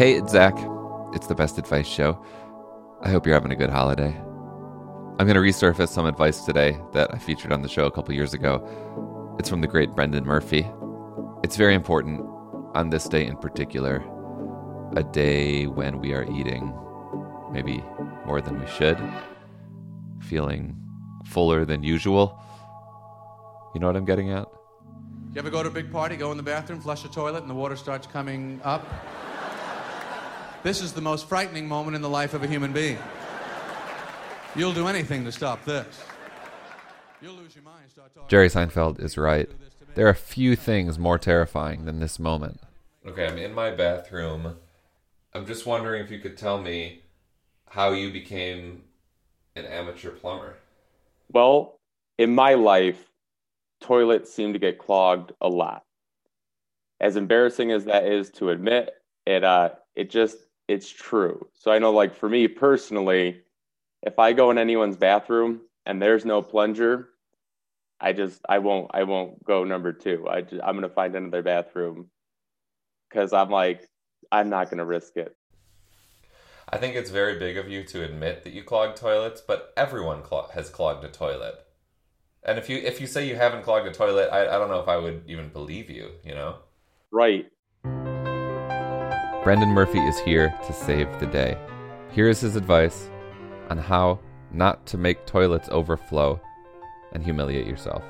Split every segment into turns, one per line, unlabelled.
Hey, it's Zak. It's the Best Advice Show. I hope you're having a good holiday. I'm going to resurface some advice today that I featured on the show a couple years ago. It's from the great Brenden Murphy. It's very important on this day in particular, a day when we are eating maybe more than we should, feeling fuller than usual. You know what I'm getting at?
You ever go to a big party, go in the bathroom, flush the toilet, and the water starts coming up? This is the most frightening moment in the life of a human being. You'll do anything to stop this. You'll lose your mind. Start talking.
Jerry Seinfeld is right. There are few things more terrifying than this moment. Okay, I'm in my bathroom. I'm just wondering if you could tell me how you became an amateur plumber.
Well, in my life, toilets seem to get clogged a lot. As embarrassing as that is to admit, it uh it just it's true. So I know like for me personally, if I go in anyone's bathroom and there's no plunger, I just I won't I won't go number 2. I just, I'm going to find another bathroom cuz I'm like I'm not going to risk it.
I think it's very big of you to admit that you clog toilets, but everyone clog- has clogged a toilet. And if you if you say you haven't clogged a toilet, I, I don't know if I would even believe you, you know?
Right.
Brenden Murphy is here to save the day. Here is his advice on how not to make toilets overflow and humiliate yourself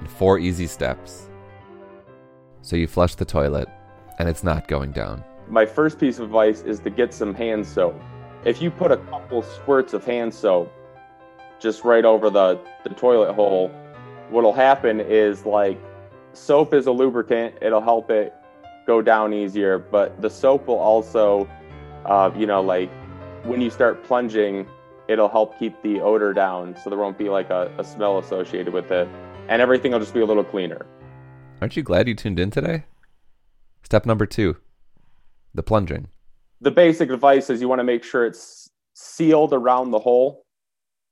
in four easy steps. So you flush the toilet and it's not going down.
My first piece of advice is to get some hand soap. If you put a couple squirts of hand soap just right over the, the toilet hole, what'll happen is like soap is a lubricant, it'll help it go down easier, but the soap will also, uh, you know, like when you start plunging, it'll help keep the odor down so there won't be like a, a smell associated with it, and everything will just be a little cleaner.
Aren't you glad you tuned in today? Step number two the plunging.
The basic advice is you want to make sure it's sealed around the hole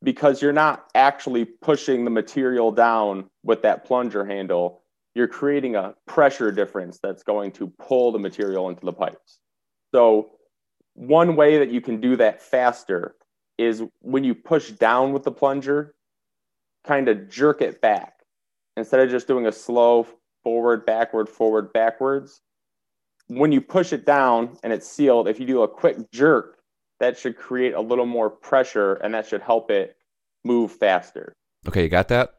because you're not actually pushing the material down with that plunger handle you're creating a pressure difference that's going to pull the material into the pipes. So, one way that you can do that faster is when you push down with the plunger, kind of jerk it back instead of just doing a slow forward, backward, forward, backwards. When you push it down and it's sealed, if you do a quick jerk, that should create a little more pressure and that should help it move faster.
Okay, you got that?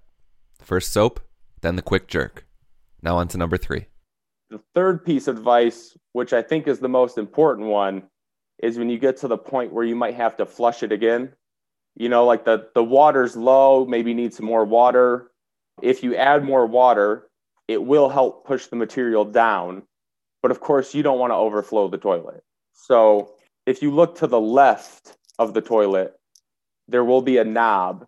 First soap, then the quick jerk. Now on to number three.
The third piece of advice, which I think is the most important one, is when you get to the point where you might have to flush it again. You know, like the, the water's low, maybe need some more water. If you add more water, it will help push the material down. But of course, you don't want to overflow the toilet. So if you look to the left of the toilet, there will be a knob.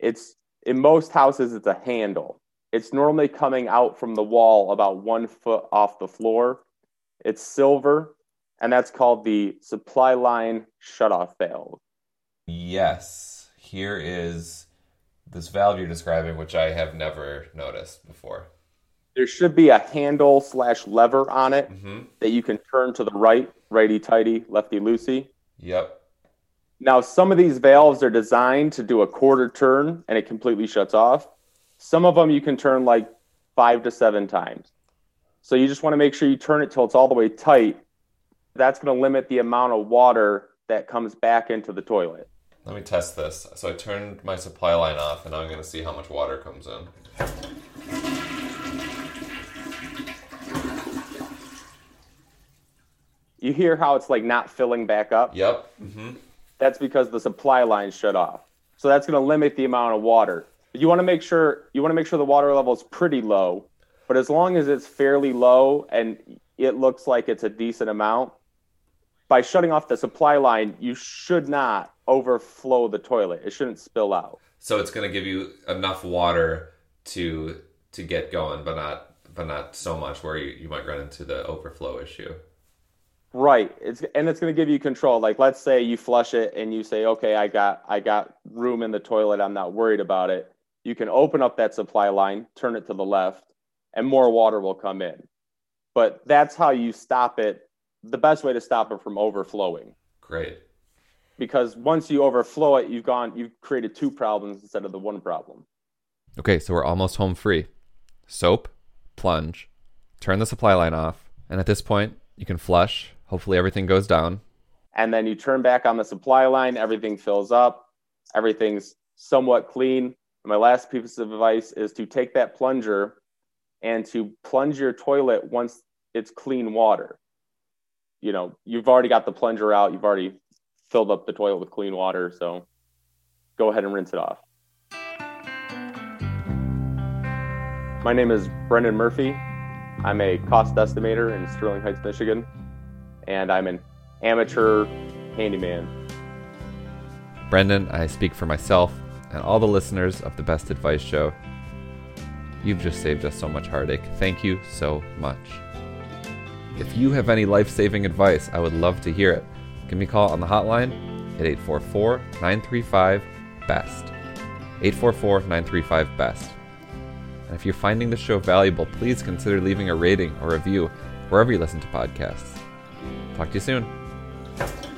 It's in most houses, it's a handle. It's normally coming out from the wall about one foot off the floor. It's silver, and that's called the supply line shutoff valve.
Yes. Here is this valve you're describing, which I have never noticed before.
There should be a handle slash lever on it
Mm-hmm.
that you can turn to the right, righty tighty, lefty loosey.
Yep.
Now, some of these valves are designed to do a quarter turn and it completely shuts off. Some of them you can turn like five to seven times. So you just want to make sure you turn it till it's all the way tight. That's going to limit the amount of water that comes back into the toilet.
Let me test this. So I turned my supply line off, and I'm going to see how much water comes in.
You hear how it's like not filling back up?
Yep. Mm-hmm.
That's because the supply line shut off. So that's going to limit the amount of water. You want to make sure you want to make sure the water level is pretty low, but as long as it's fairly low and it looks like it's a decent amount, by shutting off the supply line, you should not overflow the toilet. It shouldn't spill out.
So it's going to give you enough water to to get going, but not but not so much where you, you might run into the overflow issue.
Right. It's and it's going to give you control. Like let's say you flush it and you say, "Okay, I got I got room in the toilet. I'm not worried about it." You can open up that supply line, turn it to the left, and more water will come in. But that's how you stop it the best way to stop it from overflowing.
Great.
Because once you overflow it, you've gone, you've created two problems instead of the one problem.
Okay, so we're almost home free. Soap, plunge, turn the supply line off, and at this point, you can flush. Hopefully, everything goes down.
And then you turn back on the supply line, everything fills up, everything's somewhat clean. And my last piece of advice is to take that plunger and to plunge your toilet once it's clean water. You know, you've already got the plunger out, you've already filled up the toilet with clean water, so go ahead and rinse it off. My name is Brenden Murphy. I'm a cost estimator in Sterling Heights, Michigan, and I'm an amateur handyman.
Brenden, I speak for myself and all the listeners of the Best Advice Show. You've just saved us so much heartache. Thank you so much. If you have any life saving advice, I would love to hear it. Give me a call on the hotline at 844 935 BEST. 844 935 BEST. And if you're finding the show valuable, please consider leaving a rating or review wherever you listen to podcasts. Talk to you soon.